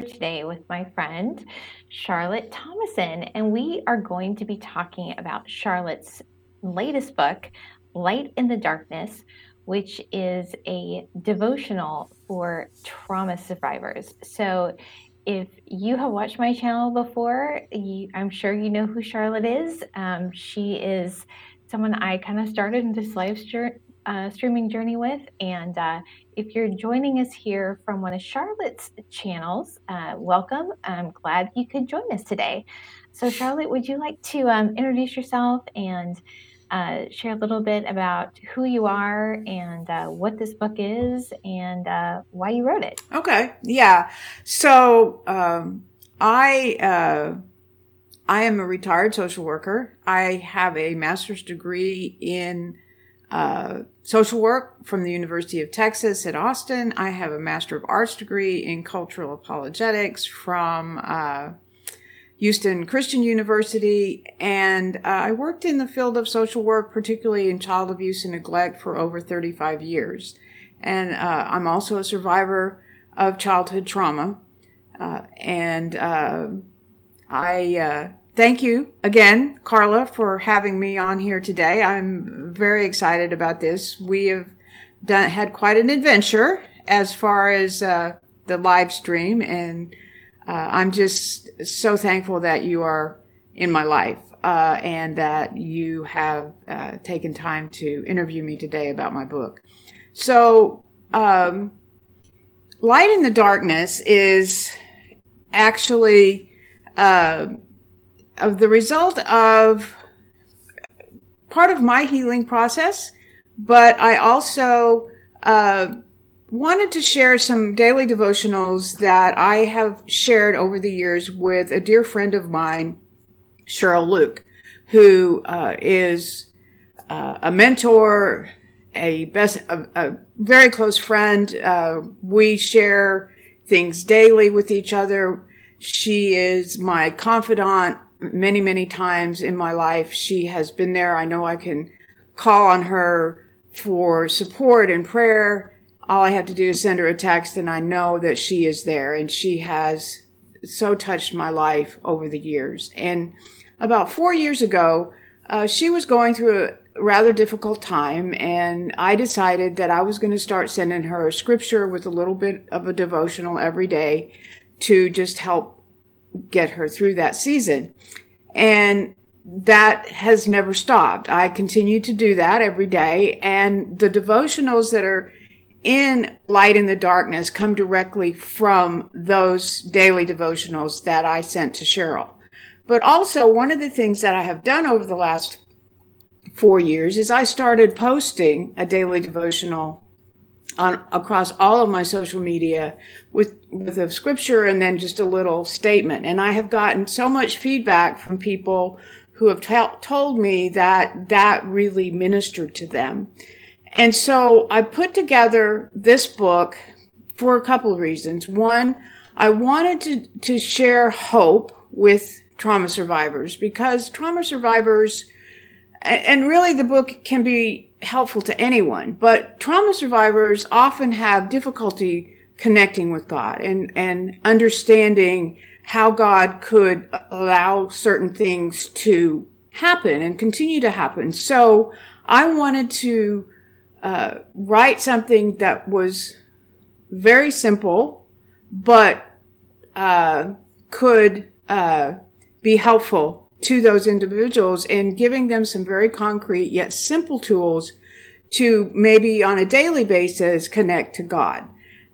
today with my friend Charlotte Thomason, and we are going to be talking about Charlotte's latest book, Light in the Darkness, which is a devotional for trauma survivors. So, if you have watched my channel before, you, I'm sure you know who Charlotte is. Um, she is someone I kind of started in this live uh, streaming journey with. And uh, if you're joining us here from one of Charlotte's channels, uh, welcome. I'm glad you could join us today. So, Charlotte, would you like to um, introduce yourself and uh, share a little bit about who you are and uh, what this book is and uh, why you wrote it? Okay, yeah. So, um, I I am a retired social worker. I have a master's degree in uh, social work from the University of Texas at Austin. I have a Master of Arts degree in cultural apologetics from uh, Houston Christian University. And uh, I worked in the field of social work, particularly in child abuse and neglect, for over 35 years. And uh, I'm also a survivor of childhood trauma. Uh, and uh, I thank you again, Carla, for having me on here today. I'm very excited about this. We have done had quite an adventure as far as uh, the live stream, and uh, I'm just so thankful that you are in my life uh, and that you have uh, taken time to interview me today about my book. So, um, Light in the Darkness is actually uh, of the result of part of my healing process, but I also uh, wanted to share some daily devotionals that I have shared over the years with a dear friend of mine, Cheryl Luke, who uh, is uh, a mentor, a best, a, a very close friend. Uh, we share things daily with each other. She is my confidant many, many times in my life. She has been there. I know I can call on her for support and prayer. All I have to do is send her a text and I know that she is there and she has so touched my life over the years. And about four years ago, uh, she was going through a rather difficult time and I decided that I was going to start sending her a scripture with a little bit of a devotional every day to just help get her through that season. And that has never stopped. I continue to do that every day. And the devotionals that are in Light in the Darkness come directly from those daily devotionals that I sent to Cheryl. But also, one of the things that I have done over the last four years is I started posting a daily devotional on across all of my social media with with a scripture and then just a little statement. And i have gotten so much feedback from people who have t- told me that that really ministered to them. And so i put together this book for a couple of reasons. One i wanted to to share hope with trauma survivors because trauma survivors and really the book can be helpful to anyone, but trauma survivors often have difficulty connecting with God and, and understanding how God could allow certain things to happen and continue to happen. So I wanted to uh, write something that was very simple, but uh, could uh, be helpful to those individuals and giving them some very concrete yet simple tools to maybe on a daily basis connect to God.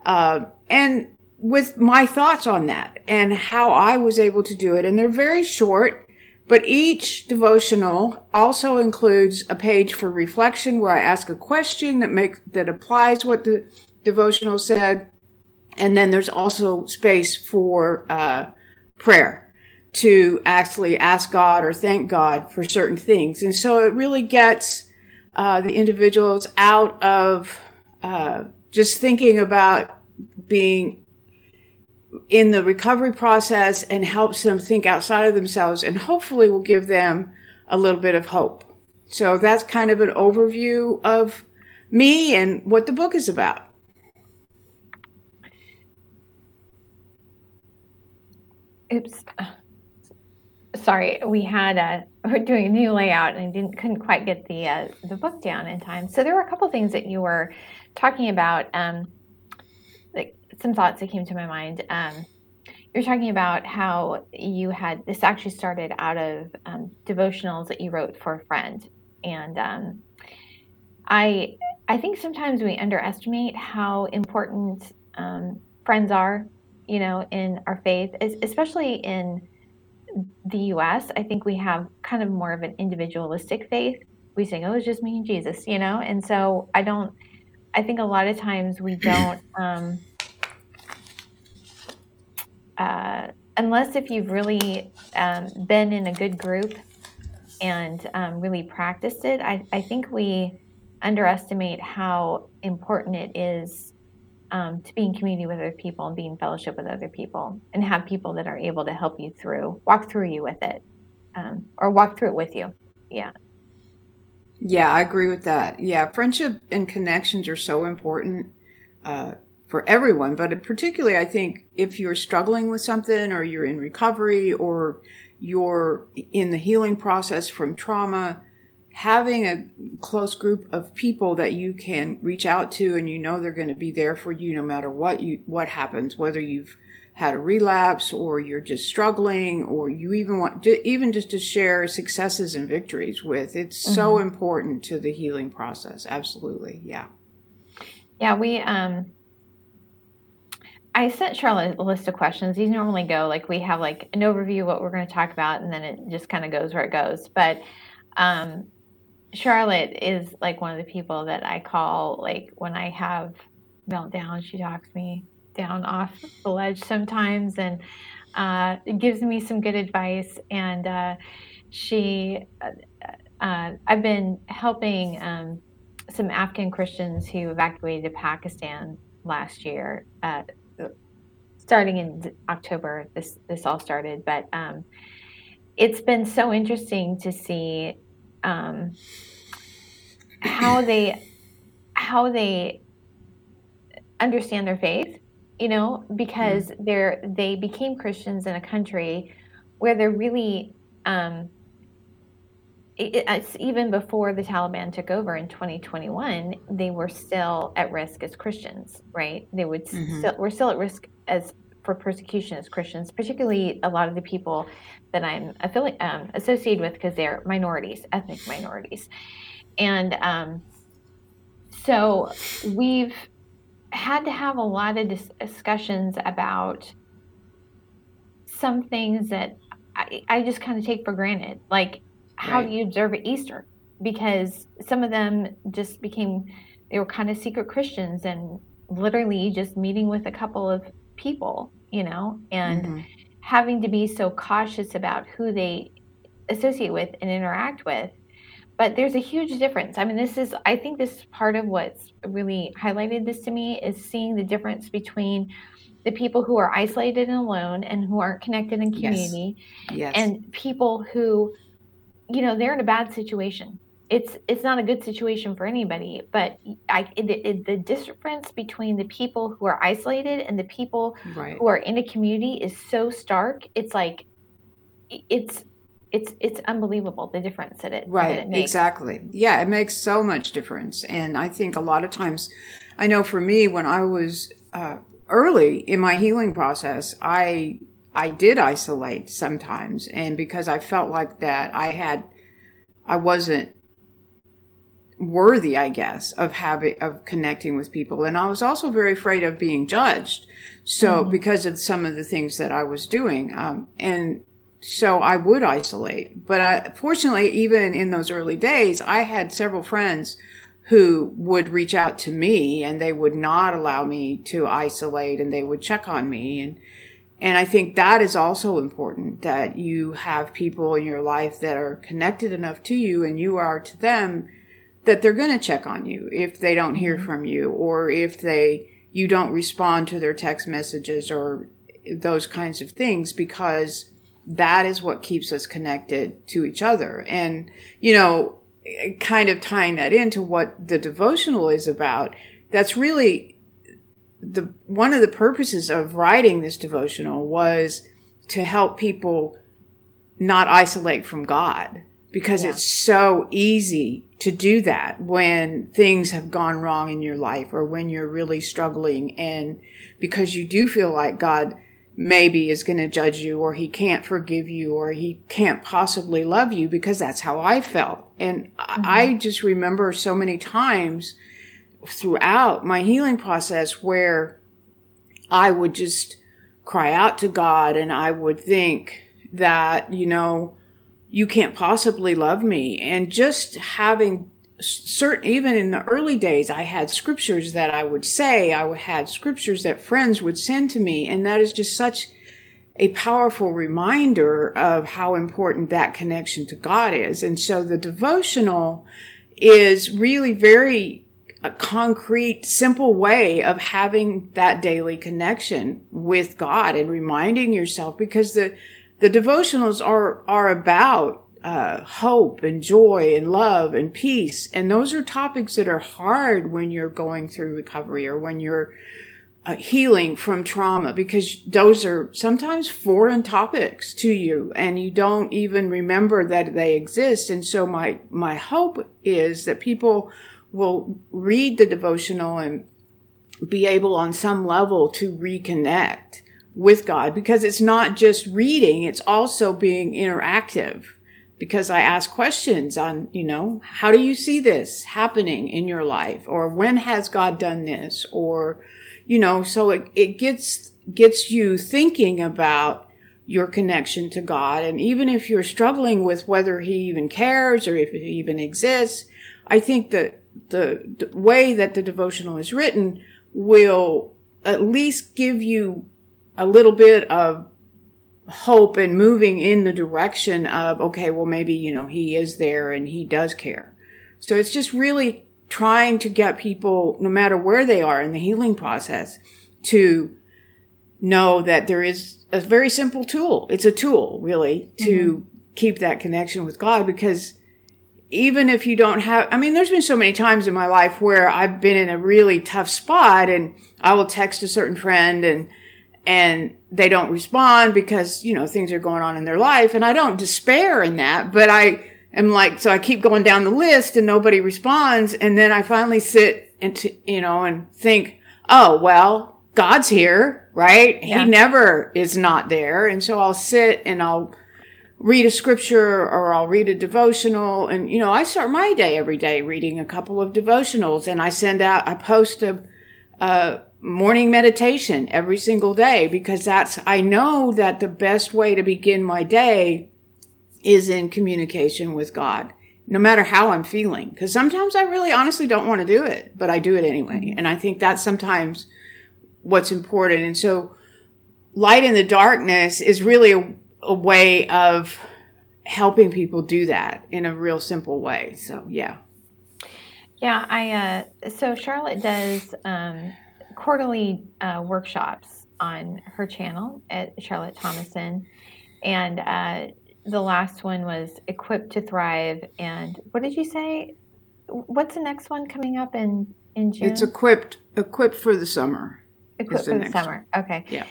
Uh, and with my thoughts on that and how I was able to do it. And they're very short, but each devotional also includes a page for reflection where I ask a question that make, that applies what the devotional said. And then there's also space for, uh, prayer to actually ask God or thank God for certain things. And so it really gets uh, the individuals out of uh, just thinking about being in the recovery process and helps them think outside of themselves and hopefully will give them a little bit of hope. So that's kind of an overview of me and what the book is about. oops. Sorry, we had a we're doing a new layout and I didn't couldn't quite get the uh, the book down in time. So there were a couple things that you were talking about, um, like some thoughts that came to my mind. Um, you're talking about how you had this actually started out of um, devotionals that you wrote for a friend, and um, I I think sometimes we underestimate how important um, friends are, you know, in our faith, especially in the U.S. I think we have kind of more of an individualistic faith. We say, "Oh, it's just me and Jesus," you know, and so I don't. I think a lot of times we don't. Um, uh, unless if you've really um, been in a good group and um, really practiced it, I, I think we underestimate how important it is um, to be in community with other people and be in fellowship with other people and have people that are able to help you through, walk through you with it, um, or walk through it with you. Yeah. Yeah, I agree with that. Yeah, friendship and connections are so important uh, for everyone, but particularly, I think if you're struggling with something or you're in recovery or you're in the healing process from trauma, having a close group of people that you can reach out to and you know they're going to be there for you no matter what you what happens whether you've had a relapse or you're just struggling or you even want to, even just to share successes and victories with it's mm-hmm. so important to the healing process absolutely yeah yeah we um I sent Charlotte a list of questions. These normally go like we have like an overview of what we're going to talk about, and then it just kind of goes where it goes. But um, Charlotte is like one of the people that I call like when I have meltdown. She talks me down off the ledge sometimes and uh, gives me some good advice. And uh, she, uh, uh, I've been helping um, some Afghan Christians who evacuated to Pakistan last year. Uh, starting in October, this this all started, but um, it's been so interesting to see um, how they how they understand their faith you know because mm-hmm. they're they became christians in a country where they're really um it, it's even before the taliban took over in 2021 they were still at risk as christians right they would mm-hmm. still we're still at risk as for persecution as christians particularly a lot of the people that i'm affiliate um, associated with because they're minorities ethnic minorities and um, so we've had to have a lot of dis- discussions about some things that I, I just kind of take for granted. Like, how right. do you observe Easter? Because some of them just became, they were kind of secret Christians and literally just meeting with a couple of people, you know, and mm-hmm. having to be so cautious about who they associate with and interact with but there's a huge difference. I mean, this is, I think this is part of what's really highlighted this to me is seeing the difference between the people who are isolated and alone and who aren't connected in community yes. Yes. and people who, you know, they're in a bad situation. It's it's not a good situation for anybody, but I the, the difference between the people who are isolated and the people right. who are in a community is so stark. It's like it's it's it's unbelievable the difference that it right that it makes. exactly yeah it makes so much difference and i think a lot of times i know for me when i was uh, early in my healing process i i did isolate sometimes and because i felt like that i had i wasn't worthy i guess of having of connecting with people and i was also very afraid of being judged so mm-hmm. because of some of the things that i was doing um, and so I would isolate. But I, fortunately, even in those early days, I had several friends who would reach out to me and they would not allow me to isolate and they would check on me. And, and I think that is also important that you have people in your life that are connected enough to you and you are to them that they're going to check on you if they don't hear mm-hmm. from you or if they, you don't respond to their text messages or those kinds of things because that is what keeps us connected to each other. And, you know, kind of tying that into what the devotional is about, that's really the one of the purposes of writing this devotional was to help people not isolate from God because yeah. it's so easy to do that when things have gone wrong in your life or when you're really struggling and because you do feel like God maybe is going to judge you or he can't forgive you or he can't possibly love you because that's how I felt. And mm-hmm. I just remember so many times throughout my healing process where I would just cry out to God and I would think that, you know, you can't possibly love me. And just having certain, even in the early days, I had scriptures that I would say, I had scriptures that friends would send to me. And that is just such a powerful reminder of how important that connection to God is. And so the devotional is really very a concrete, simple way of having that daily connection with God and reminding yourself because the, the devotionals are, are about uh, hope and joy and love and peace. And those are topics that are hard when you're going through recovery or when you're uh, healing from trauma because those are sometimes foreign topics to you and you don't even remember that they exist. And so my, my hope is that people will read the devotional and be able on some level to reconnect with God because it's not just reading, it's also being interactive because I ask questions on, you know, how do you see this happening in your life? Or when has God done this? Or, you know, so it, it gets, gets you thinking about your connection to God. And even if you're struggling with whether he even cares or if he even exists, I think that the, the way that the devotional is written will at least give you a little bit of hope and moving in the direction of, okay, well, maybe, you know, he is there and he does care. So it's just really trying to get people, no matter where they are in the healing process, to know that there is a very simple tool. It's a tool, really, to mm-hmm. keep that connection with God because even if you don't have, I mean, there's been so many times in my life where I've been in a really tough spot and I will text a certain friend and, and they don't respond because, you know, things are going on in their life. And I don't despair in that, but I am like, so I keep going down the list and nobody responds. And then I finally sit and, you know, and think, oh, well, God's here, right? Yeah. He never is not there. And so I'll sit and I'll, read a scripture or I'll read a devotional. And, you know, I start my day every day reading a couple of devotionals and I send out, I post a, a morning meditation every single day because that's, I know that the best way to begin my day is in communication with God, no matter how I'm feeling. Cause sometimes I really honestly don't want to do it, but I do it anyway. Mm-hmm. And I think that's sometimes what's important. And so light in the darkness is really a, a way of helping people do that in a real simple way. So, yeah. Yeah, I uh so Charlotte does um quarterly uh, workshops on her channel at Charlotte Thomason and uh the last one was equipped to thrive and what did you say what's the next one coming up in in June? It's equipped equipped for the summer. Equipped for the summer. One. Okay. Yeah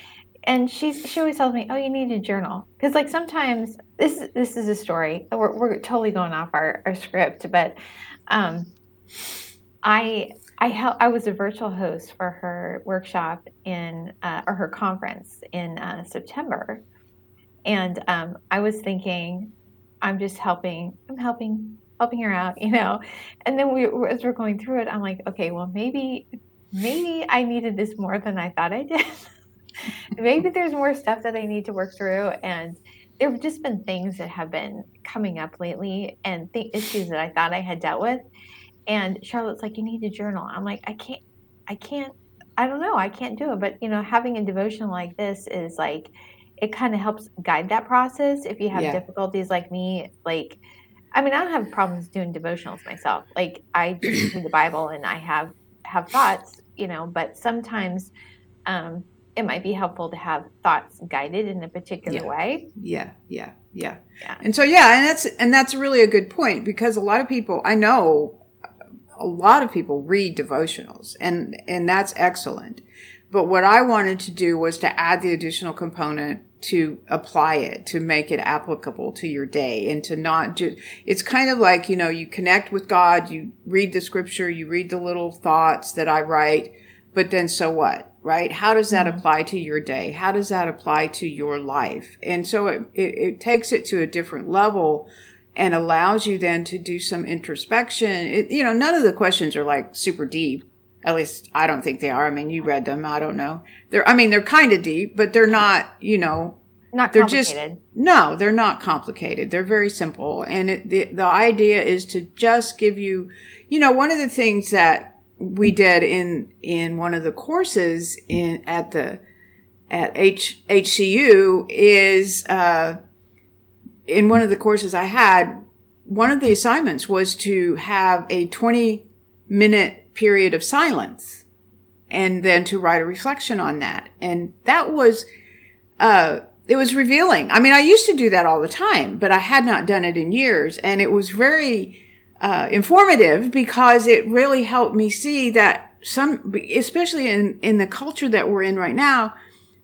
and she's she always tells me, "Oh, you need a journal," because like sometimes this this is a story. We're we're totally going off our, our script, but um, I I hel- I was a virtual host for her workshop in uh, or her conference in uh, September, and um, I was thinking, I'm just helping. I'm helping helping her out, you know. And then we as we're going through it, I'm like, okay, well maybe maybe I needed this more than I thought I did. maybe there's more stuff that I need to work through. And there have just been things that have been coming up lately and th- issues that I thought I had dealt with. And Charlotte's like, you need to journal. I'm like, I can't, I can't, I don't know, I can't do it. But, you know, having a devotion like this is like, it kind of helps guide that process. If you have yeah. difficulties like me, like, I mean, I don't have problems doing devotionals myself. Like, I just read the Bible and I have have thoughts, you know, but sometimes um, it might be helpful to have thoughts guided in a particular yeah. way. Yeah, yeah, yeah, yeah. And so yeah, and that's and that's really a good point because a lot of people I know a lot of people read devotionals and and that's excellent. But what I wanted to do was to add the additional component to apply it, to make it applicable to your day and to not just, it's kind of like, you know, you connect with God, you read the scripture, you read the little thoughts that I write, but then so what? Right? How does that mm-hmm. apply to your day? How does that apply to your life? And so it, it, it takes it to a different level and allows you then to do some introspection. It, you know, none of the questions are like super deep. At least I don't think they are. I mean, you read them. I don't know. They're, I mean, they're kind of deep, but they're not, you know, not they're complicated. just, no, they're not complicated. They're very simple. And it, the, the idea is to just give you, you know, one of the things that we did in, in one of the courses in, at the, at H, HCU is, uh, in one of the courses I had, one of the assignments was to have a 20 minute period of silence and then to write a reflection on that. And that was, uh, it was revealing. I mean, I used to do that all the time, but I had not done it in years. And it was very, uh, informative because it really helped me see that some, especially in, in the culture that we're in right now,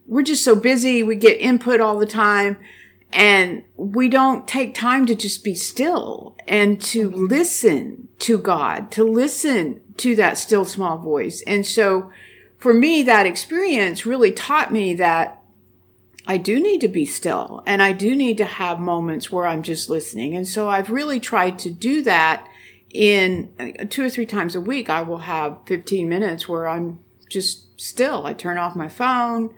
we're just so busy. We get input all the time and we don't take time to just be still and to listen to God, to listen to that still small voice. And so for me, that experience really taught me that I do need to be still and I do need to have moments where I'm just listening. And so I've really tried to do that in uh, two or three times a week. I will have 15 minutes where I'm just still. I turn off my phone.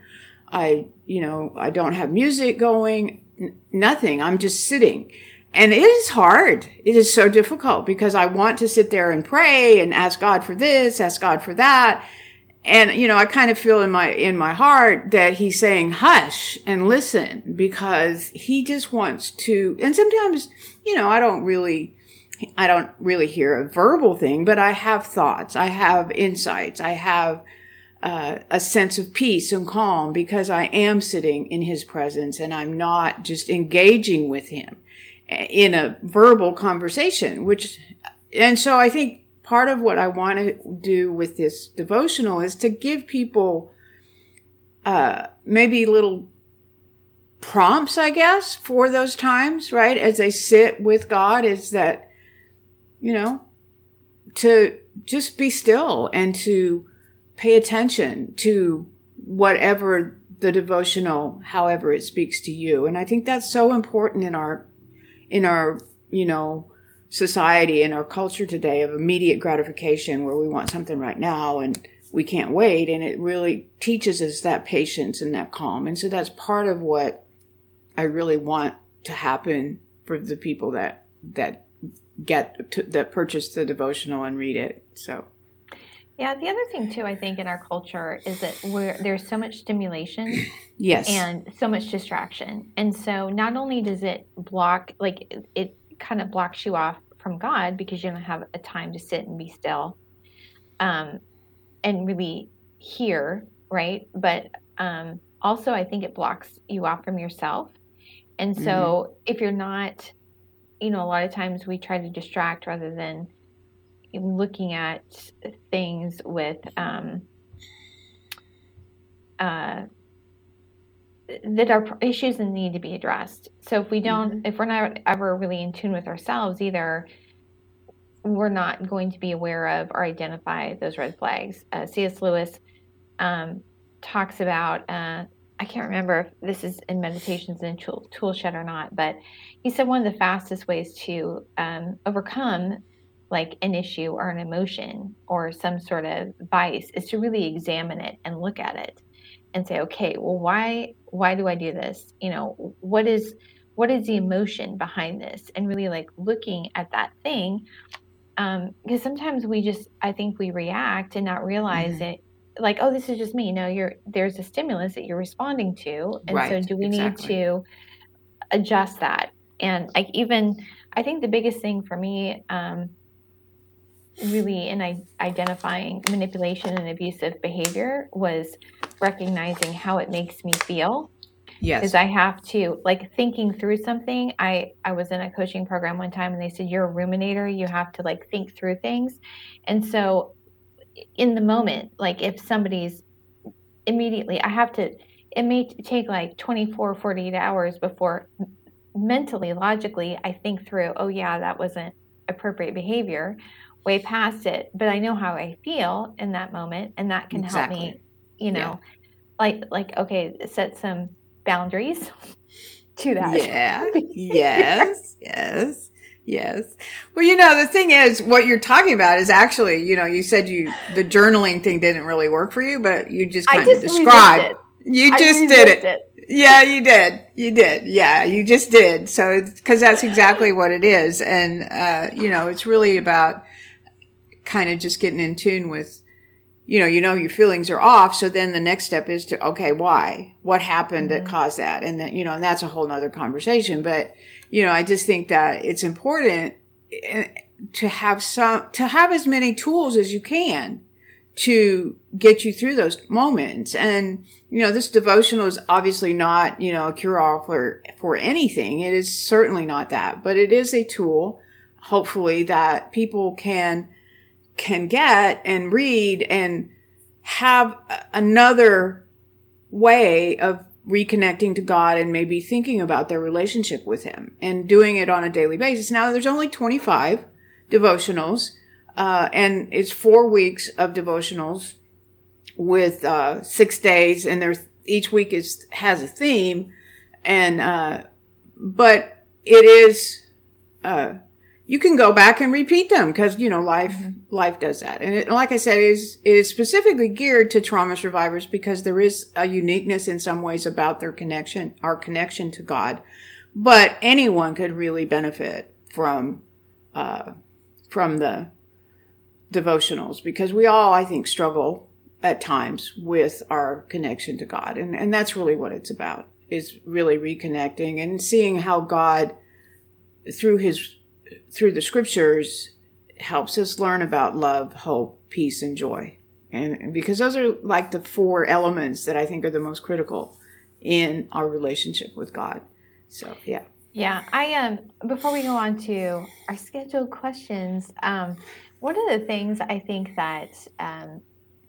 I, you know, I don't have music going nothing. I'm just sitting. And it is hard. It is so difficult because I want to sit there and pray and ask God for this, ask God for that. And, you know, I kind of feel in my, in my heart that he's saying, hush and listen because he just wants to, and sometimes, you know, I don't really, I don't really hear a verbal thing, but I have thoughts. I have insights. I have, uh, a sense of peace and calm because I am sitting in his presence and I'm not just engaging with him in a verbal conversation, which, and so I think part of what I want to do with this devotional is to give people, uh, maybe little prompts, I guess, for those times, right? As they sit with God is that, you know, to just be still and to, pay attention to whatever the devotional, however it speaks to you. And I think that's so important in our, in our, you know, society and our culture today of immediate gratification where we want something right now and we can't wait. And it really teaches us that patience and that calm. And so that's part of what I really want to happen for the people that, that get to, that purchase the devotional and read it. So. Yeah, the other thing too, I think in our culture is that where there's so much stimulation, yes, and so much distraction, and so not only does it block, like it, it kind of blocks you off from God because you don't have a time to sit and be still, um, and really hear, right? But um, also, I think it blocks you off from yourself, and so mm-hmm. if you're not, you know, a lot of times we try to distract rather than looking at things with um, uh, that are issues that need to be addressed. So if we don't, mm-hmm. if we're not ever really in tune with ourselves either, we're not going to be aware of or identify those red flags. Uh, C.S. Lewis um, talks about. Uh, I can't remember if this is in Meditations in Tool, Tool Shed or not, but he said one of the fastest ways to um, overcome like an issue or an emotion or some sort of vice is to really examine it and look at it and say okay well why why do i do this you know what is what is the emotion behind this and really like looking at that thing um because sometimes we just i think we react and not realize mm-hmm. it like oh this is just me no you're there's a stimulus that you're responding to and right, so do we exactly. need to adjust that and like even i think the biggest thing for me um really in I- identifying manipulation and abusive behavior was recognizing how it makes me feel. Yes. Because i have to like thinking through something i i was in a coaching program one time and they said you're a ruminator you have to like think through things. And so in the moment like if somebody's immediately i have to it may take like 24, 48 hours before mentally, logically, I think through, oh, yeah, that wasn't appropriate behavior, way past it. But I know how I feel in that moment, and that can exactly. help me, you know, yeah. like, like, okay, set some boundaries to that. Yeah. yes. yes. Yes. Well, you know, the thing is, what you're talking about is actually, you know, you said you, the journaling thing didn't really work for you, but you just kind of described. You just did it. it. Yeah, you did. You did. Yeah, you just did. So, because that's exactly what it is. And, uh, you know, it's really about kind of just getting in tune with, you know, you know, your feelings are off. So then the next step is to, okay, why? What happened mm-hmm. that caused that? And then, you know, and that's a whole nother conversation. But, you know, I just think that it's important eh, to have some, to have as many tools as you can to get you through those moments. And, you know, this devotional is obviously not, you know, a cure all for, for anything. It is certainly not that, but it is a tool, hopefully, that people can, can get and read and have another way of reconnecting to God and maybe thinking about their relationship with Him and doing it on a daily basis. Now, there's only 25 devotionals uh, and it's four weeks of devotionals with uh, six days, and there's each week is has a theme, and uh, but it is uh, you can go back and repeat them because you know life mm-hmm. life does that, and it, like I said, it is it is specifically geared to trauma survivors because there is a uniqueness in some ways about their connection, our connection to God, but anyone could really benefit from uh, from the devotionals because we all, I think, struggle at times with our connection to God. And, and that's really what it's about is really reconnecting and seeing how God through his, through the scriptures helps us learn about love, hope, peace, and joy. And because those are like the four elements that I think are the most critical in our relationship with God. So, yeah. Yeah, I um before we go on to our scheduled questions, um, one of the things I think that um,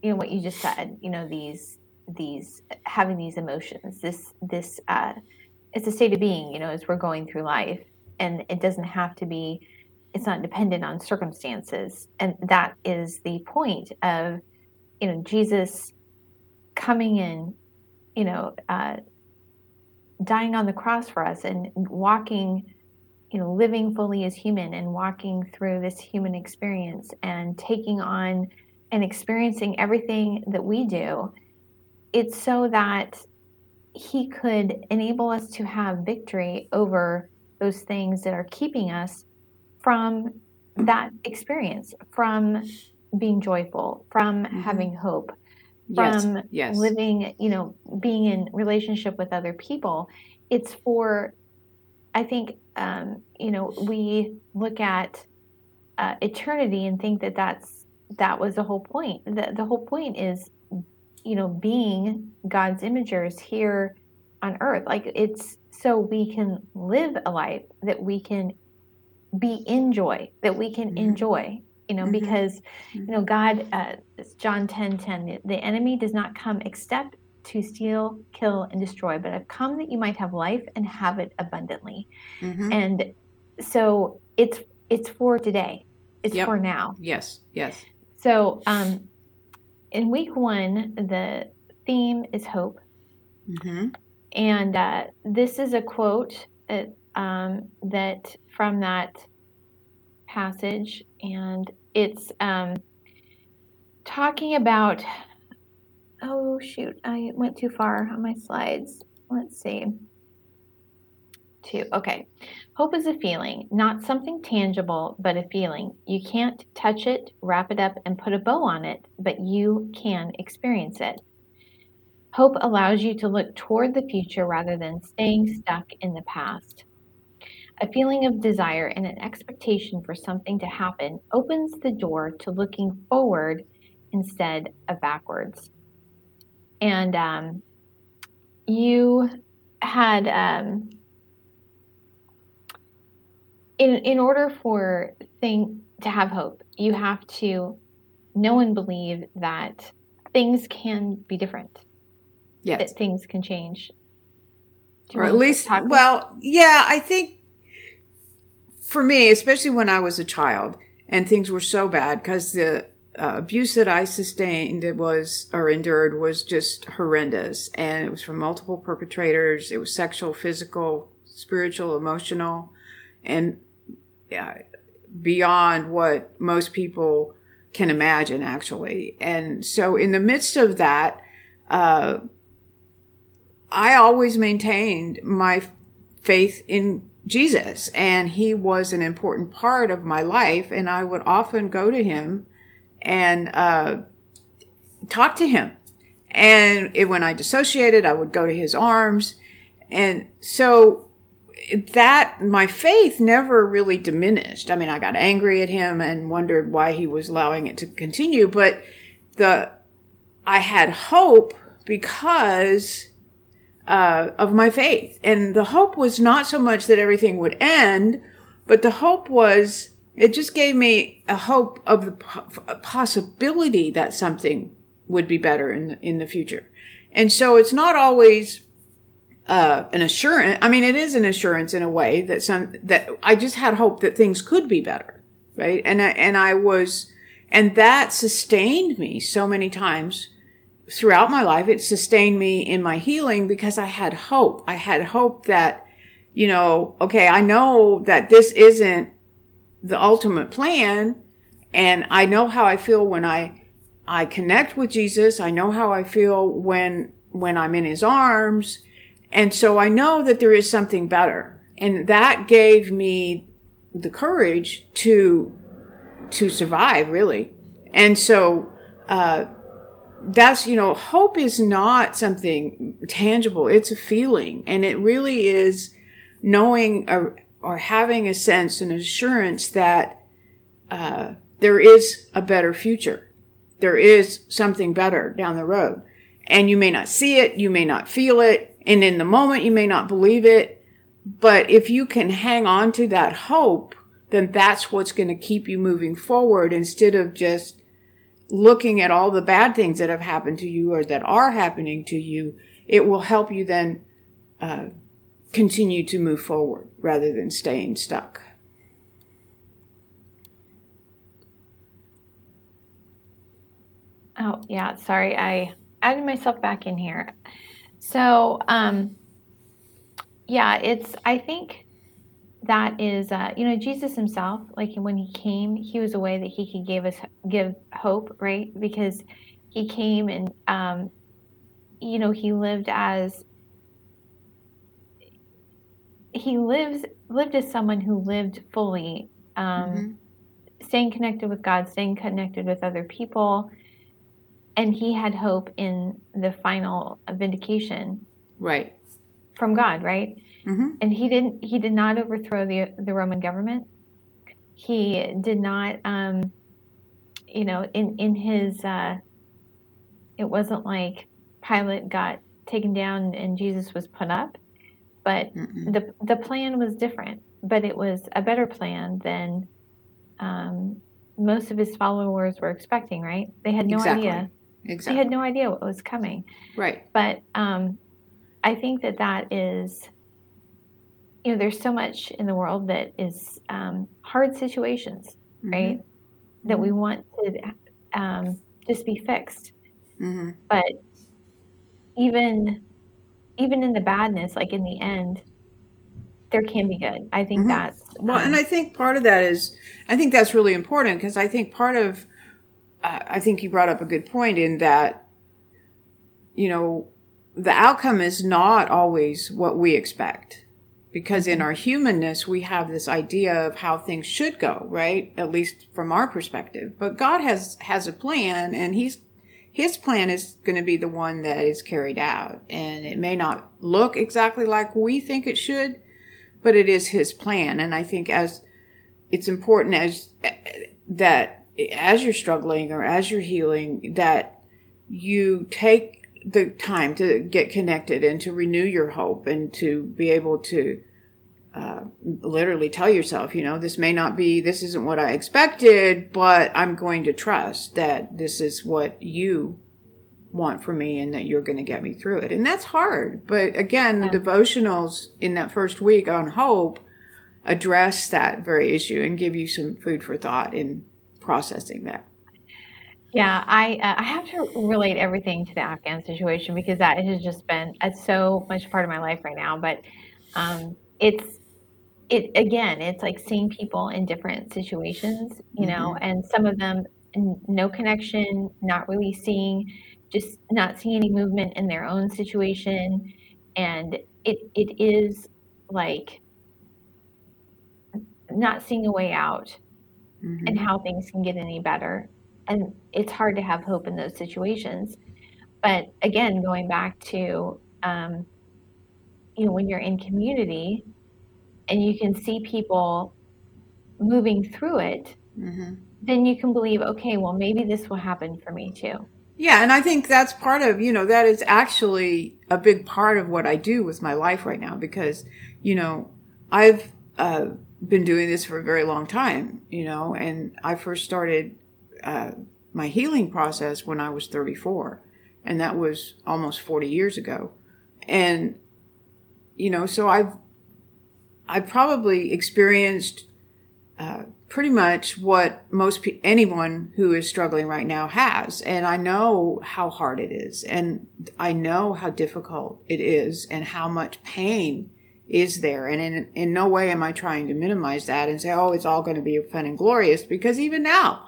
you know what you just said, you know these these having these emotions, this this uh, it's a state of being, you know, as we're going through life, and it doesn't have to be. It's not dependent on circumstances, and that is the point of you know Jesus coming in, you know, uh, dying on the cross for us and walking you know living fully as human and walking through this human experience and taking on and experiencing everything that we do it's so that he could enable us to have victory over those things that are keeping us from that experience from being joyful from mm-hmm. having hope from yes, yes. living you know being in relationship with other people it's for i think um, you know, we look at uh, eternity and think that that's that was the whole point. The, the whole point is, you know, being God's imagers here on earth. Like it's so we can live a life that we can be in joy, that we can mm-hmm. enjoy, you know, mm-hmm. because, you know, God, uh, John 10 10, the enemy does not come except to steal, kill, and destroy, but I've come that you might have life and have it abundantly. Mm-hmm. And so it's it's for today. It's yep. for now. Yes. Yes. So um, in week one, the theme is hope. Mm-hmm. And uh, this is a quote that, um, that from that passage, and it's um, talking about Oh, shoot. I went too far on my slides. Let's see. Two. Okay. Hope is a feeling, not something tangible, but a feeling. You can't touch it, wrap it up, and put a bow on it, but you can experience it. Hope allows you to look toward the future rather than staying stuck in the past. A feeling of desire and an expectation for something to happen opens the door to looking forward instead of backwards and um, you had um, in in order for thing to have hope, you have to know and believe that things can be different. yes. that things can change. Or at least, well, yeah, I think for me, especially when I was a child and things were so bad because the uh, abuse that I sustained was or endured was just horrendous, and it was from multiple perpetrators. It was sexual, physical, spiritual, emotional, and beyond what most people can imagine, actually. And so, in the midst of that, uh, I always maintained my faith in Jesus, and he was an important part of my life, and I would often go to him and uh, talk to him. And it, when I dissociated, I would go to his arms. And so that my faith never really diminished. I mean, I got angry at him and wondered why he was allowing it to continue, but the I had hope because uh, of my faith, and the hope was not so much that everything would end, but the hope was it just gave me a hope of the possibility that something would be better in the, in the future. And so it's not always uh, an assurance. I mean, it is an assurance in a way that some that I just had hope that things could be better, right? And I, and I was, and that sustained me so many times throughout my life. It sustained me in my healing because I had hope. I had hope that, you know, okay, I know that this isn't the ultimate plan. And I know how I feel when I, I connect with Jesus. I know how I feel when, when I'm in his arms. And so I know that there is something better. And that gave me the courage to, to survive really. And so, uh, that's, you know, hope is not something tangible. It's a feeling and it really is knowing or, or having a sense and assurance that uh, there is a better future. There is something better down the road. And you may not see it, you may not feel it, and in the moment you may not believe it. But if you can hang on to that hope, then that's what's going to keep you moving forward instead of just looking at all the bad things that have happened to you or that are happening to you. It will help you then uh, continue to move forward rather than staying stuck. Oh, yeah, sorry. I added myself back in here. So, um, yeah, it's, I think that is, uh, you know, Jesus himself, like when he came, he was a way that he could give us, give hope, right? Because he came and, um, you know, he lived as he lives lived as someone who lived fully um, mm-hmm. staying connected with god staying connected with other people. And he had hope in the final vindication right. from god right? Mm-hmm. and he didn't he did not overthrow the the roman government. He did not um you know in in his uh it wasn't like pilate got taken down and jesus was put up but Mm-mm. the the plan was different but it was a better plan than um, most of his followers were expecting right they had no exactly. idea exactly. they had no idea what was coming right but um, i think that that is you know there's so much in the world that is um, hard situations mm-hmm. right that we mm-hmm. want to um, just be fixed mm-hmm. but even even in the badness, like in the end, there can be good. I think mm-hmm. that's well, um, and I think part of that is, I think that's really important because I think part of, uh, I think you brought up a good point in that, you know, the outcome is not always what we expect because in mm-hmm. our humanness we have this idea of how things should go right at least from our perspective but god has has a plan and he's his plan is going to be the one that is carried out. And it may not look exactly like we think it should, but it is his plan. And I think as it's important as that as you're struggling or as you're healing, that you take the time to get connected and to renew your hope and to be able to uh, literally tell yourself, you know, this may not be, this isn't what I expected, but I'm going to trust that this is what you want for me and that you're going to get me through it. And that's hard. But again, the devotionals in that first week on hope address that very issue and give you some food for thought in processing that. Yeah, I uh, I have to relate everything to the Afghan situation because that has just been it's so much part of my life right now. But um, it's it again, it's like seeing people in different situations, you know, mm-hmm. and some of them no connection, not really seeing, just not seeing any movement in their own situation, and it it is like not seeing a way out mm-hmm. and how things can get any better and it's hard to have hope in those situations but again going back to um, you know when you're in community and you can see people moving through it mm-hmm. then you can believe okay well maybe this will happen for me too yeah and i think that's part of you know that is actually a big part of what i do with my life right now because you know i've uh, been doing this for a very long time you know and i first started uh, my healing process when I was 34, and that was almost 40 years ago. And you know, so I've I've probably experienced uh, pretty much what most pe- anyone who is struggling right now has, and I know how hard it is, and I know how difficult it is, and how much pain is there. And in in no way am I trying to minimize that and say, oh, it's all going to be fun and glorious, because even now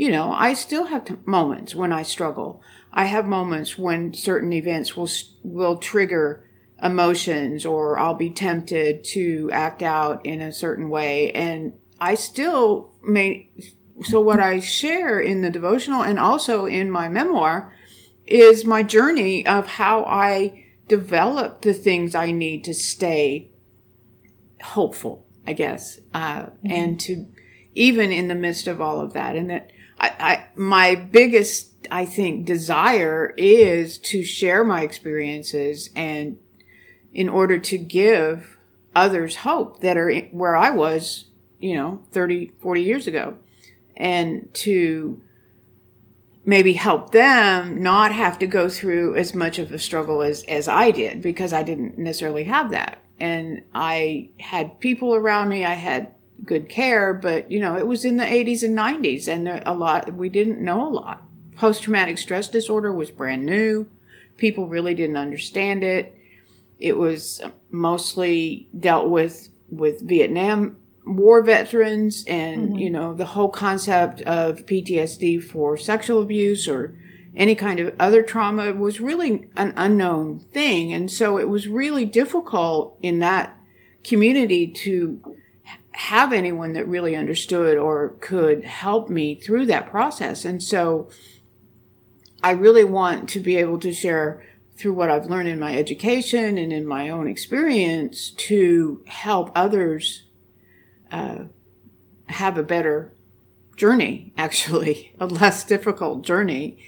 you know, I still have t- moments when I struggle. I have moments when certain events will will trigger emotions or I'll be tempted to act out in a certain way and I still may so what I share in the devotional and also in my memoir is my journey of how I develop the things I need to stay hopeful, I guess, uh, mm-hmm. and to even in the midst of all of that, and that I, I, my biggest, I think, desire is to share my experiences and in order to give others hope that are where I was, you know, 30, 40 years ago and to maybe help them not have to go through as much of a struggle as, as I did because I didn't necessarily have that. And I had people around me. I had good care, but you know, it was in the 80s and 90s and a lot, we didn't know a lot. Post traumatic stress disorder was brand new. People really didn't understand it. It was mostly dealt with with Vietnam war veterans and, mm-hmm. you know, the whole concept of PTSD for sexual abuse or any kind of other trauma was really an unknown thing. And so it was really difficult in that community to have anyone that really understood or could help me through that process. And so I really want to be able to share through what I've learned in my education and in my own experience to help others uh, have a better journey, actually, a less difficult journey.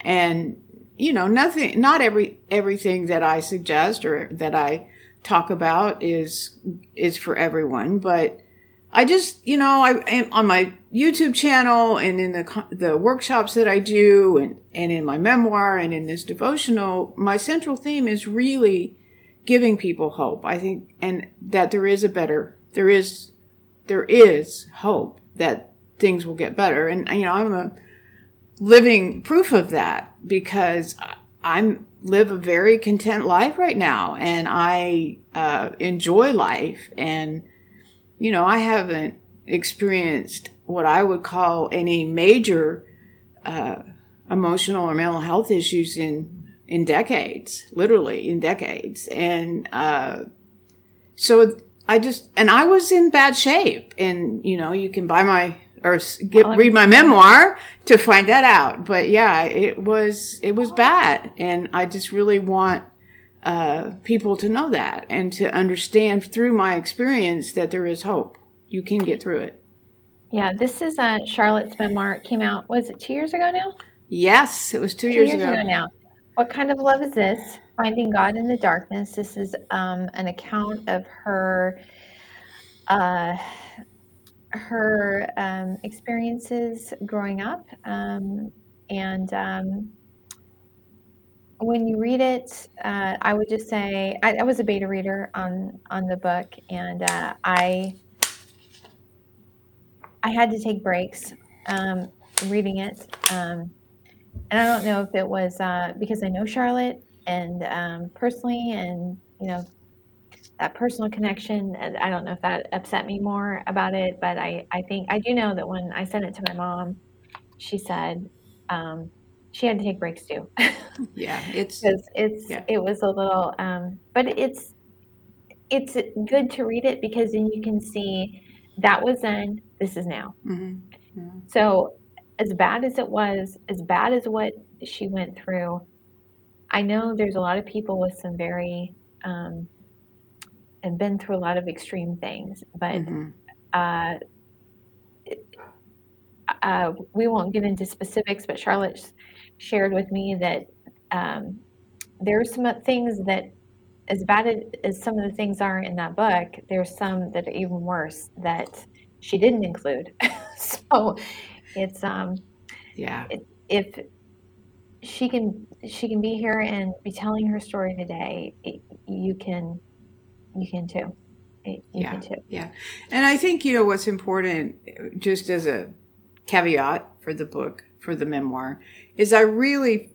And, you know, nothing, not every, everything that I suggest or that I talk about is, is for everyone, but I just, you know, I am on my YouTube channel and in the the workshops that I do, and and in my memoir and in this devotional, my central theme is really giving people hope. I think, and that there is a better, there is, there is hope that things will get better, and you know, I'm a living proof of that because I'm live a very content life right now, and I uh, enjoy life and you know, I haven't experienced what I would call any major uh, emotional or mental health issues in in decades, literally in decades, and uh, so I just and I was in bad shape, and you know, you can buy my or get, read my memoir to find that out. But yeah, it was it was bad, and I just really want uh, people to know that and to understand through my experience that there is hope. You can get through it. Yeah, this is uh, Charlotte's memoir. It came out, was it two years ago now? Yes, it was two, two years, years ago. ago. now. What kind of love is this? Finding God in the Darkness. This is um, an account of her uh, her um, experiences growing up um, and um, when you read it, uh, I would just say I, I, was a beta reader on on the book, and uh, I I had to take breaks um, reading it, um, and I don't know if it was uh, because I know Charlotte and um, personally, and you know that personal connection. I don't know if that upset me more about it, but I I think I do know that when I sent it to my mom, she said um, she had to take breaks too. yeah, it's because it's yeah. it was a little, um, but it's it's good to read it because then you can see that was then, this is now. Mm-hmm. Yeah. So as bad as it was, as bad as what she went through, I know there's a lot of people with some very um, and been through a lot of extreme things, but mm-hmm. uh, uh, we won't get into specifics. But Charlotte shared with me that um, there are some things that, as bad as some of the things are in that book, there's some that are even worse that she didn't include. so it's um, yeah. It, if she can she can be here and be telling her story today, it, you can you can too. You yeah, can too. Yeah, and I think you know what's important, just as a caveat for the book for the memoir, is I really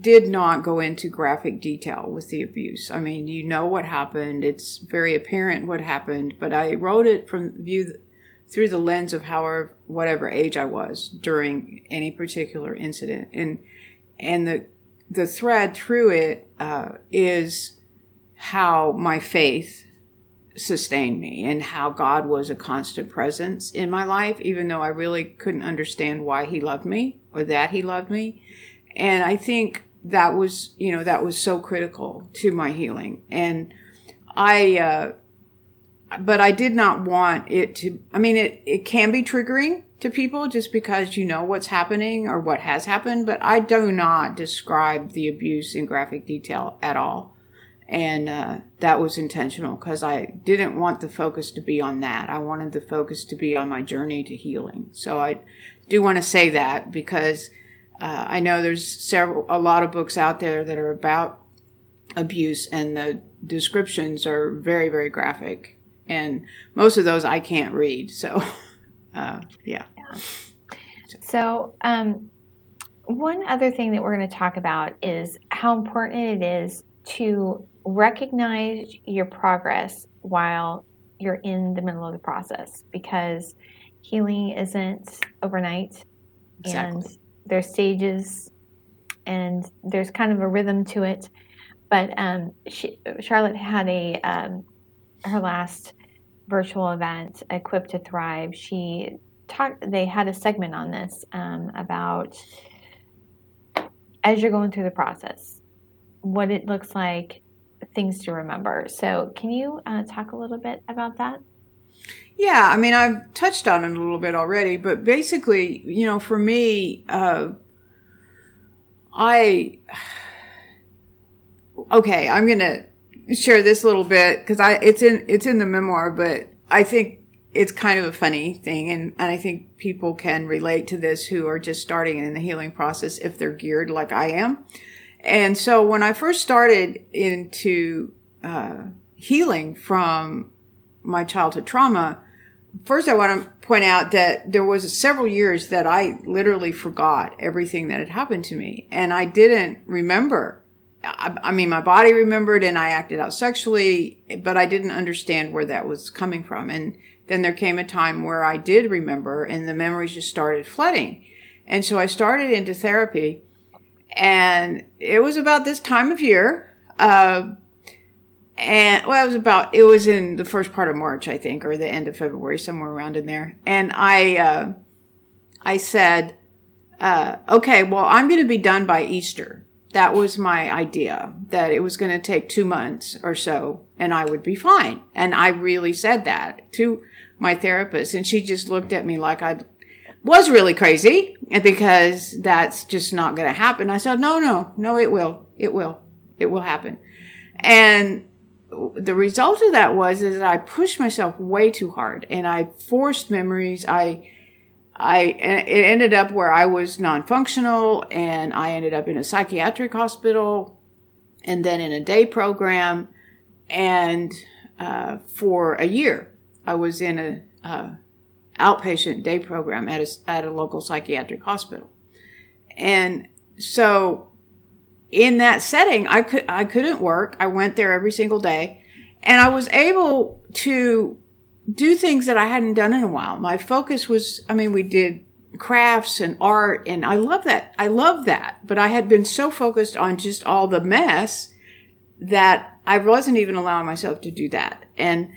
did not go into graphic detail with the abuse. I mean, you know what happened. It's very apparent what happened, but I wrote it from view through the lens of however whatever age I was during any particular incident, and and the the thread through it uh, is how my faith sustained me and how God was a constant presence in my life, even though I really couldn't understand why He loved me or that He loved me. And I think that was, you know, that was so critical to my healing. And I, uh, but I did not want it to, I mean, it, it can be triggering to people just because you know what's happening or what has happened, but I do not describe the abuse in graphic detail at all. And uh, that was intentional because I didn't want the focus to be on that. I wanted the focus to be on my journey to healing. So I do want to say that because uh, I know there's several, a lot of books out there that are about abuse, and the descriptions are very, very graphic. And most of those I can't read. So, uh, yeah. yeah. So, um, one other thing that we're going to talk about is how important it is to recognize your progress while you're in the middle of the process because healing isn't overnight. Exactly. and there's stages and there's kind of a rhythm to it. But um, she, charlotte had a um, her last virtual event equipped to thrive. She talked they had a segment on this um, about as you're going through the process what it looks like things to remember. So, can you uh, talk a little bit about that? Yeah, I mean, I've touched on it a little bit already, but basically, you know, for me, uh, I okay, I'm gonna share this little bit because I it's in it's in the memoir, but I think it's kind of a funny thing, and and I think people can relate to this who are just starting in the healing process if they're geared like I am. And so when I first started into uh, healing from my childhood trauma, first I want to point out that there was several years that I literally forgot everything that had happened to me, and I didn't remember. I, I mean, my body remembered, and I acted out sexually, but I didn't understand where that was coming from. And then there came a time where I did remember, and the memories just started flooding. And so I started into therapy and it was about this time of year. Uh, and well, it was about it was in the first part of March, I think, or the end of February, somewhere around in there. And I, uh, I said, uh, okay, well, I'm going to be done by Easter. That was my idea that it was going to take two months or so, and I would be fine. And I really said that to my therapist, and she just looked at me like I'd was really crazy because that's just not going to happen. I said, no, no, no, it will. It will. It will happen. And the result of that was is that I pushed myself way too hard and I forced memories. I, I, it ended up where I was non-functional and I ended up in a psychiatric hospital and then in a day program. And uh, for a year, I was in a uh, outpatient day program at a, at a local psychiatric hospital. And so in that setting, I could, I couldn't work. I went there every single day and I was able to do things that I hadn't done in a while. My focus was, I mean, we did crafts and art and I love that. I love that. But I had been so focused on just all the mess that I wasn't even allowing myself to do that. And,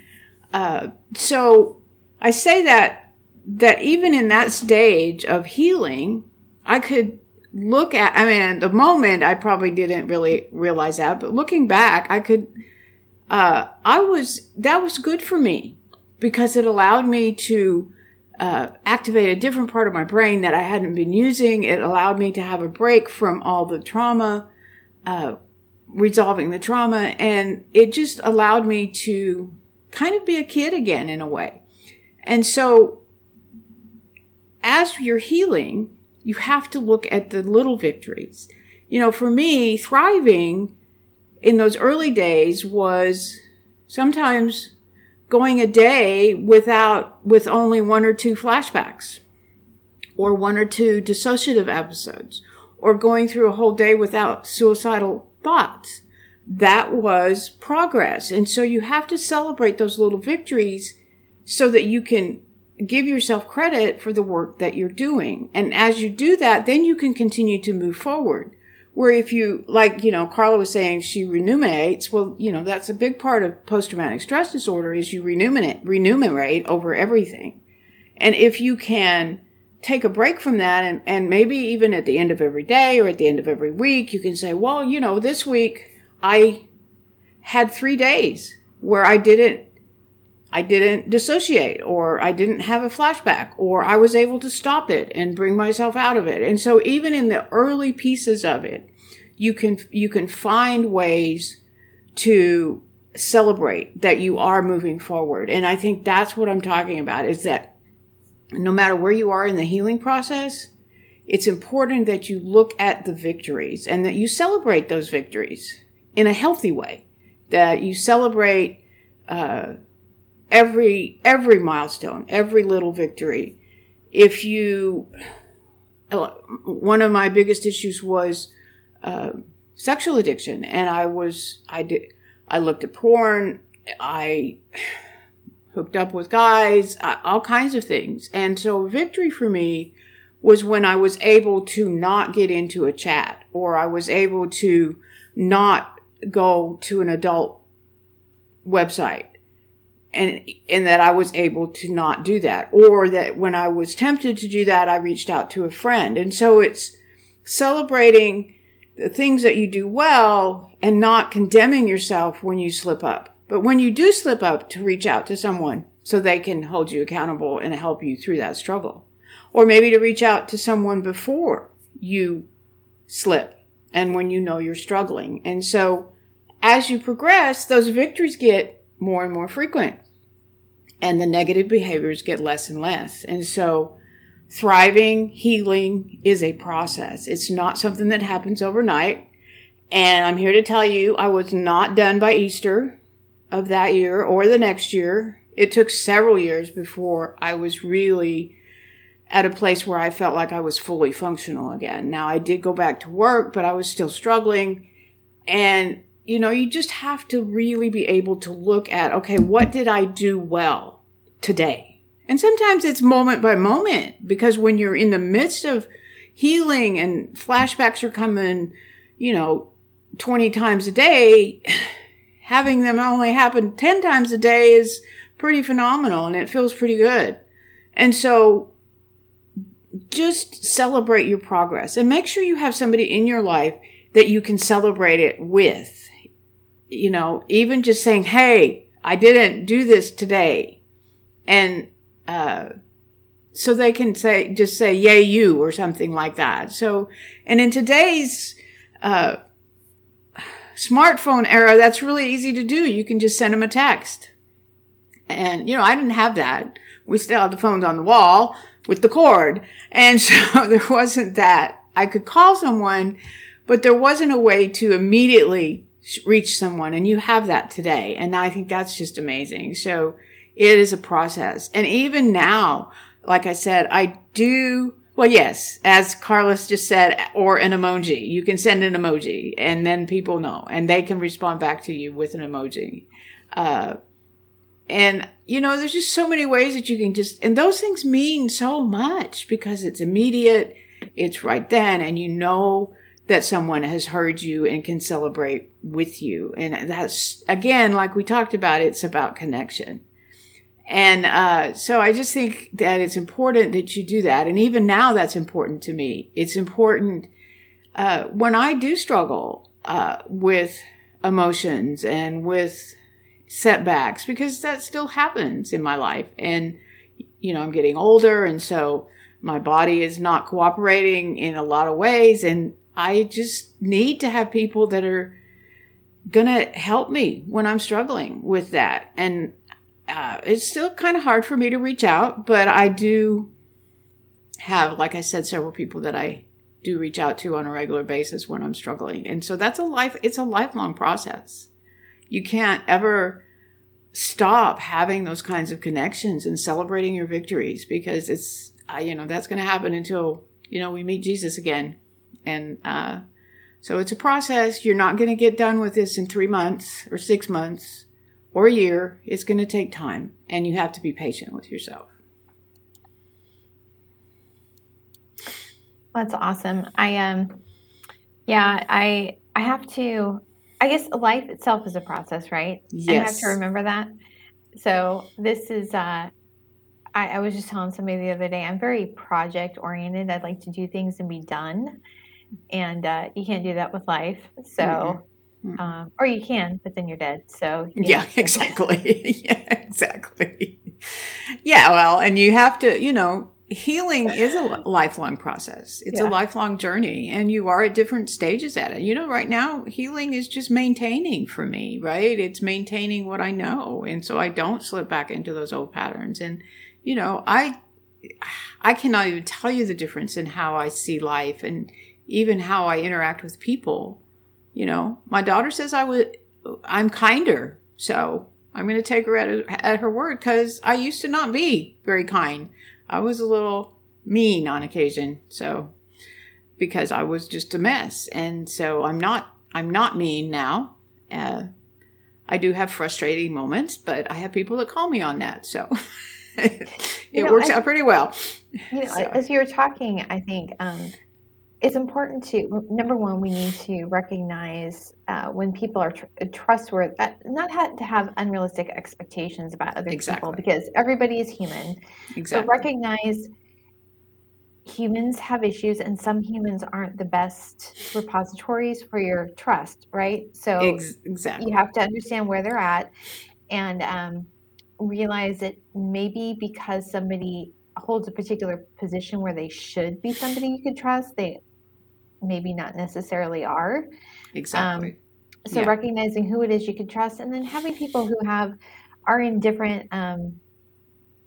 uh, so I say that, that even in that stage of healing, I could look at, I mean, the moment, I probably didn't really realize that, but looking back, I could, uh, I was, that was good for me because it allowed me to, uh, activate a different part of my brain that I hadn't been using. It allowed me to have a break from all the trauma, uh, resolving the trauma. And it just allowed me to kind of be a kid again in a way. And so as you're healing, you have to look at the little victories. You know, for me, thriving in those early days was sometimes going a day without, with only one or two flashbacks or one or two dissociative episodes or going through a whole day without suicidal thoughts. That was progress. And so you have to celebrate those little victories so that you can give yourself credit for the work that you're doing. And as you do that, then you can continue to move forward. Where if you, like, you know, Carla was saying she ruminates, well, you know, that's a big part of post-traumatic stress disorder is you ruminate, ruminate over everything. And if you can take a break from that and, and maybe even at the end of every day or at the end of every week, you can say, well, you know, this week I had three days where I didn't I didn't dissociate or I didn't have a flashback or I was able to stop it and bring myself out of it. And so even in the early pieces of it, you can, you can find ways to celebrate that you are moving forward. And I think that's what I'm talking about is that no matter where you are in the healing process, it's important that you look at the victories and that you celebrate those victories in a healthy way, that you celebrate, uh, every every milestone, every little victory. If you, one of my biggest issues was uh, sexual addiction, and I was I did I looked at porn, I hooked up with guys, all kinds of things, and so victory for me was when I was able to not get into a chat, or I was able to not go to an adult website and and that I was able to not do that or that when I was tempted to do that I reached out to a friend. And so it's celebrating the things that you do well and not condemning yourself when you slip up. But when you do slip up to reach out to someone so they can hold you accountable and help you through that struggle. Or maybe to reach out to someone before you slip and when you know you're struggling. And so as you progress those victories get more and more frequent. And the negative behaviors get less and less. And so thriving, healing is a process. It's not something that happens overnight. And I'm here to tell you, I was not done by Easter of that year or the next year. It took several years before I was really at a place where I felt like I was fully functional again. Now I did go back to work, but I was still struggling. And you know, you just have to really be able to look at, okay, what did I do well today? And sometimes it's moment by moment because when you're in the midst of healing and flashbacks are coming, you know, 20 times a day, having them only happen 10 times a day is pretty phenomenal and it feels pretty good. And so just celebrate your progress and make sure you have somebody in your life that you can celebrate it with you know, even just saying, Hey, I didn't do this today. And, uh, so they can say, just say, yay, you, or something like that. So, and in today's, uh, smartphone era, that's really easy to do. You can just send them a text. And, you know, I didn't have that. We still had the phones on the wall with the cord. And so there wasn't that. I could call someone, but there wasn't a way to immediately reach someone and you have that today. And I think that's just amazing. So it is a process. And even now, like I said, I do well, yes, as Carlos just said, or an emoji. You can send an emoji and then people know and they can respond back to you with an emoji. Uh, and, you know, there's just so many ways that you can just, and those things mean so much because it's immediate, it's right then, and you know that someone has heard you and can celebrate with you. And that's, again, like we talked about, it's about connection. And uh, so I just think that it's important that you do that. And even now, that's important to me. It's important uh, when I do struggle uh, with emotions and with setbacks, because that still happens in my life. And, you know, I'm getting older. And so my body is not cooperating in a lot of ways. And I just need to have people that are going to help me when I'm struggling with that. And uh, it's still kind of hard for me to reach out, but I do have, like I said, several people that I do reach out to on a regular basis when I'm struggling. And so that's a life, it's a lifelong process. You can't ever stop having those kinds of connections and celebrating your victories because it's, you know, that's going to happen until, you know, we meet Jesus again. And, uh, so it's a process. You're not going to get done with this in three months or six months or a year. It's going to take time and you have to be patient with yourself. That's awesome. I um yeah, I I have to I guess life itself is a process, right? Yes. I have to remember that. So this is uh I, I was just telling somebody the other day, I'm very project oriented. I'd like to do things and be done. And uh, you can't do that with life. So mm-hmm. Mm. Um, or you can, but then you're dead. So you yeah, exactly. yeah, exactly. Yeah, well, and you have to, you know, healing is a lifelong process. It's yeah. a lifelong journey, and you are at different stages at it. You know, right now, healing is just maintaining for me, right? It's maintaining what I know, and so I don't slip back into those old patterns. And you know, I I cannot even tell you the difference in how I see life and even how I interact with people you know, my daughter says I would, I'm kinder. So I'm going to take her at, at her word because I used to not be very kind. I was a little mean on occasion. So because I was just a mess. And so I'm not, I'm not mean now. Uh, I do have frustrating moments, but I have people that call me on that. So it you know, works I, out pretty well. You know, so. as you were talking, I think, um, it's important to number one we need to recognize uh, when people are tr- trustworthy uh, not have to have unrealistic expectations about other exactly. people because everybody is human exactly. but recognize humans have issues and some humans aren't the best repositories for your trust right so Ex- exactly you have to understand where they're at and um, realize that maybe because somebody holds a particular position where they should be somebody you could trust they maybe not necessarily are. Exactly. Um, so yeah. recognizing who it is you can trust, and then having people who have are in different um,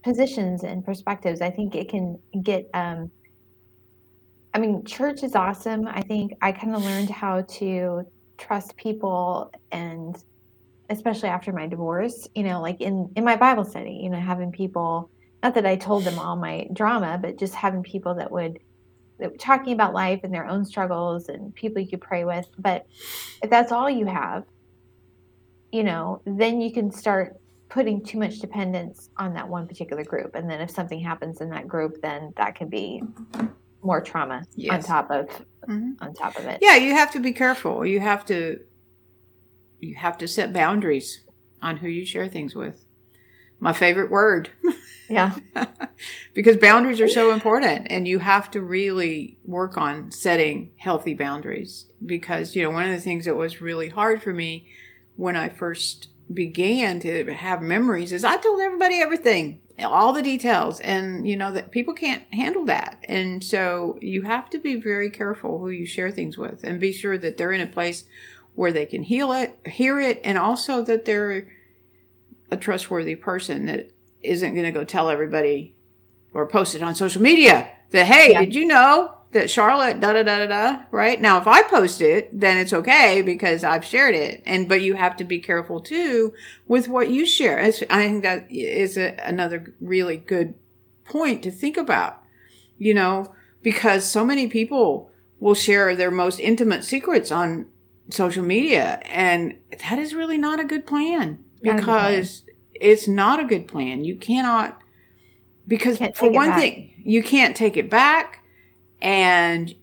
positions and perspectives. I think it can get. Um, I mean, church is awesome. I think I kind of learned how to trust people, and especially after my divorce. You know, like in in my Bible study, you know, having people. Not that I told them all my drama, but just having people that would talking about life and their own struggles and people you could pray with. But if that's all you have, you know, then you can start putting too much dependence on that one particular group. And then if something happens in that group, then that can be more trauma yes. on top of mm-hmm. on top of it. Yeah, you have to be careful. You have to you have to set boundaries on who you share things with. My favorite word. Yeah. because boundaries are so important and you have to really work on setting healthy boundaries because you know one of the things that was really hard for me when I first began to have memories is I told everybody everything, all the details and you know that people can't handle that. And so you have to be very careful who you share things with and be sure that they're in a place where they can heal it, hear it and also that they're a trustworthy person that isn't going to go tell everybody or post it on social media that, hey, yeah. did you know that Charlotte da da da da da. Right now, if I post it, then it's okay because I've shared it. And but you have to be careful too with what you share. It's, I think that is a, another really good point to think about. You know, because so many people will share their most intimate secrets on social media, and that is really not a good plan Not a good because it's not a good plan. You cannot because Can't for one thing, you can't take it back and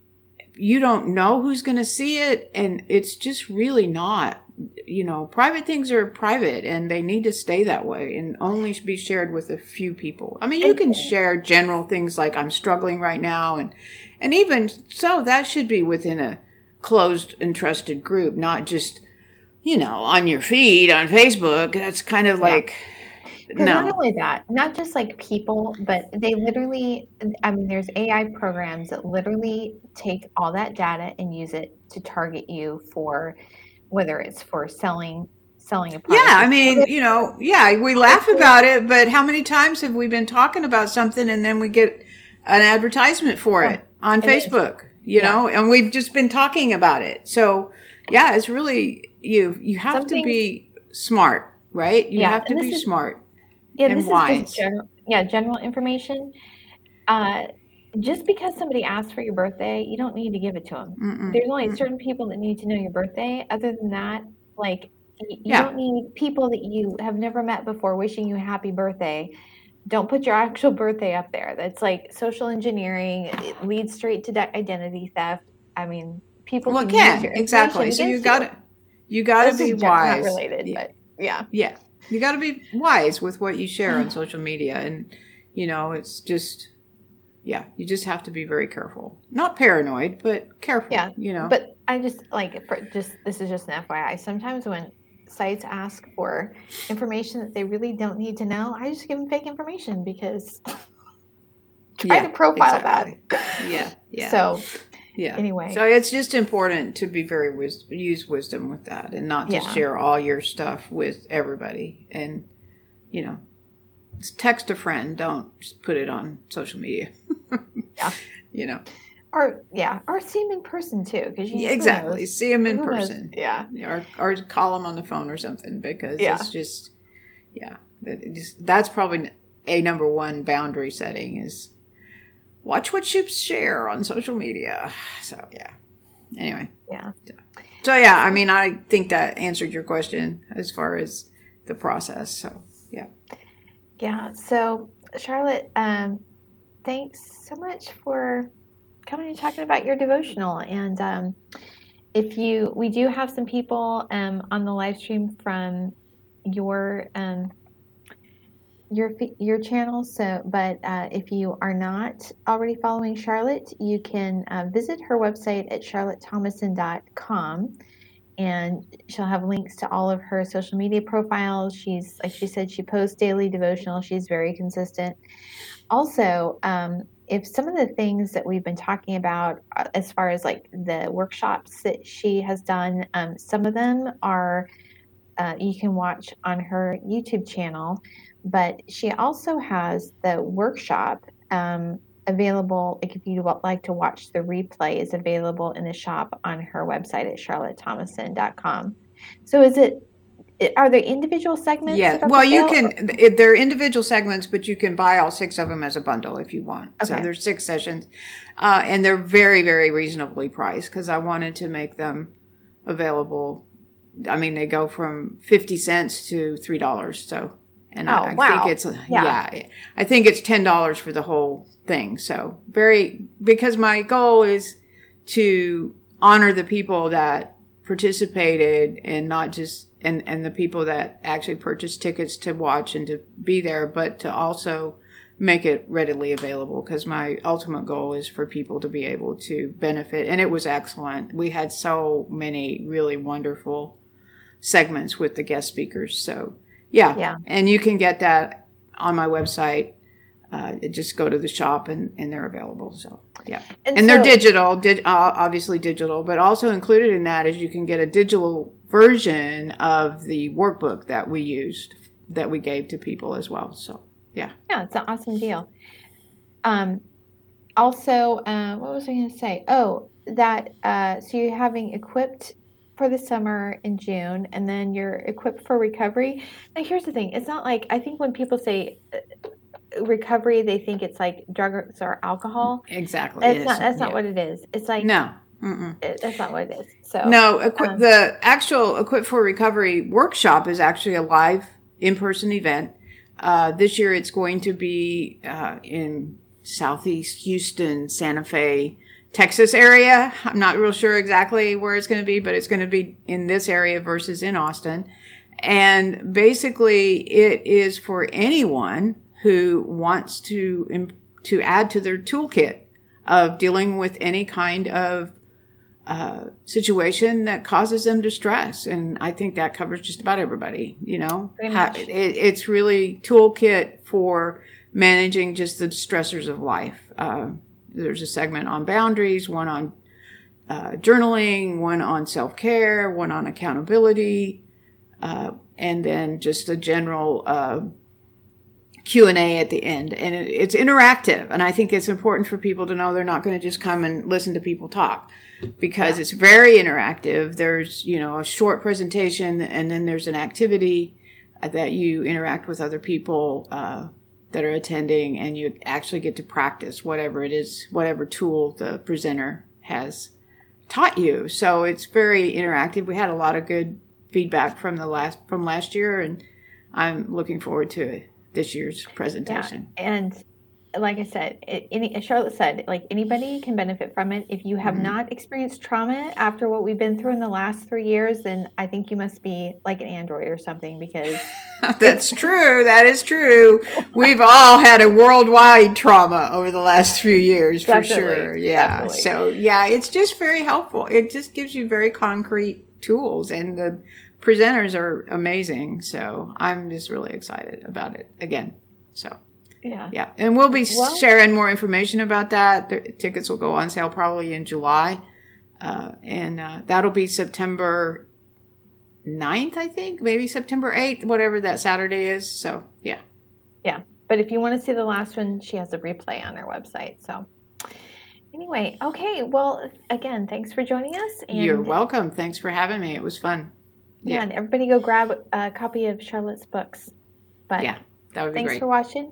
you don't know who's going to see it and it's just really not you know private things are private and they need to stay that way and only be shared with a few people. I mean you can share general things like i'm struggling right now and and even so that should be within a closed and trusted group not just you know on your feed on facebook that's kind of Yeah. like 'Cause Not only that, not just like people, but they literally, I mean, there's AI programs that literally take all that data and use it to target you for whether it's for selling selling a product. Yeah, I mean, you know, yeah, we laugh about it, but how many times have we been talking about something and then we get an advertisement for it on It is. Facebook, you Yeah. know, and we've just been talking about it. So, yeah, it's really you you have Some to be smart, right? You Yeah, have to be is- smart. yeah, and this is wise. just general, yeah, general information. Uh, just because somebody asks for your birthday, you don't need to give it to them. Mm-mm. There's only Mm. certain people that need to know your birthday. Other than that, like you Yeah. don't need people that you have never met before wishing you a happy birthday. Don't put your actual birthday up there. That's like social engineering. It leads straight to de- identity theft. I mean, people Well, it can can exactly. So you got to you got to be gen- not wise. related, Yeah. but yeah, Yeah. You got to be wise with what you share on social media. And, you know, it's just, yeah, you just have to be very careful. Not paranoid, but careful. Yeah, You know, But I just like for just this is just an FYI. Sometimes when sites ask for information that they really don't need to know, I just give them fake information because try Yeah, to profile exactly. that. Yeah. Yeah. So yeah. anyway, So it's just important to be very wis- use wisdom with that and not just Yeah. share all your stuff with everybody. And, you know, text a friend. Don't just put it on social media. Yeah. You know, or yeah, or see them in person too, because Yeah, exactly. See them in Who knows? person. Yeah, or or call them on the phone or something because Yeah. it's just yeah that's probably a number one boundary setting is watch what you share on social media so yeah anyway yeah. so yeah i mean i think that answered your question as far as the process so yeah Yeah. So, Charlotte, um, thanks so much for coming and talking about your devotional. And um, if you, we do have some people um, on the live stream from your um, your your channel. So, but uh, if you are not already following Charlotte, you can uh, visit her website at charlottethomason.com and she'll have links to all of her social media profiles. She's like she said, she posts daily devotional. She's very consistent. Also, um, if some of the things that we've been talking about, uh, as far as like the workshops that she has done, um, some of them are uh, you can watch on her YouTube channel, but she also has the workshop um, available. Like if you would like to watch the replay, is available in the shop on her website at charlottethomason.com. So is it? Are there individual segments? yeah well you or- can it, they're individual segments but you can buy all six of them as a bundle if you want so there's six sessions uh, and they're very very reasonably priced because i wanted to make them available i mean they go from 50 cents to three dollars so and Oh, I, I wow. think it's uh, Yeah. yeah. i think it's ten dollars for the whole thing so very because my goal is to honor the people that participated and not just and and the people that actually purchased tickets to watch and to be there but to also make it readily available because my ultimate goal is for people to be able to benefit and it was excellent we had so many really wonderful segments with the guest speakers so yeah Yeah. and you can get that on my website uh, just go to the shop and, and they're available so yeah and they're digital did uh, obviously digital but also included in that is you can get a digital version of the workbook that we used that we gave to people as well so Yeah, Yeah, it's an awesome deal. Um, also, uh, what was I going to say? Oh, that uh, so you're having equipped for the summer in June, and then you're equipped for recovery. Now, here's the thing: it's not like I think when people say uh, recovery, they think it's like drugs or alcohol. Exactly. That's it not. That's not Yeah. what it is. It's like No. It- that's not what it is. So No, equi- um, the actual Equip for Recovery workshop is actually a live in person event. Uh, this year it's going to be uh, in Southeast Houston, Santa Fe, Texas area. I'm not real sure exactly where it's going to be, but it's going to be in this area versus in Austin. And basically, it is for anyone who wants to to add to their toolkit of dealing with any kind of uh, situation that causes them distress. And I think that covers just about everybody, you know, it, it's really toolkit for managing just the stressors of life. Uh, there's a segment on boundaries, one on uh, journaling, one on self-care, one on accountability, uh, and then just a general, uh, Q&A at the end. And it, it's interactive and I think it's important for people to know they're not going to just come and listen to people talk because it's very interactive. There's you know a short presentation and then there's an activity uh, that you interact with other people uh, that are attending and you actually get to practice whatever it is whatever tool the presenter has taught you. So it's very interactive. We had a lot of good feedback from the last from last year and i'm looking forward to this year's presentation. Yeah, and like I said, it, any Charlotte said, like anybody can benefit from it. If you have Mhm. not experienced trauma after what we've been through in the last three years, then I think you must be like an android or something because That's true. That is true. We've all had a worldwide trauma over the last few years, for Definitely, sure. Yeah. definitely. So, yeah, it's just very helpful. It just gives you very concrete tools, and the presenters are amazing. So, I'm just really excited about it again. So, yeah. yeah. And we'll be Well- sharing more information about that. The tickets will go on sale probably in July. Uh, and uh, that'll be September 9th, I think, maybe September 8th, whatever that Saturday is. So, yeah. Yeah. But if you want to see the last one, she has a replay on her website. So anyway, okay. Well, again, thanks for joining us. And You're welcome. Thanks for having me. It was fun. Yeah, Yeah. and everybody go grab a copy of Charlotte's books. But Yeah, That would be thanks great. for watching,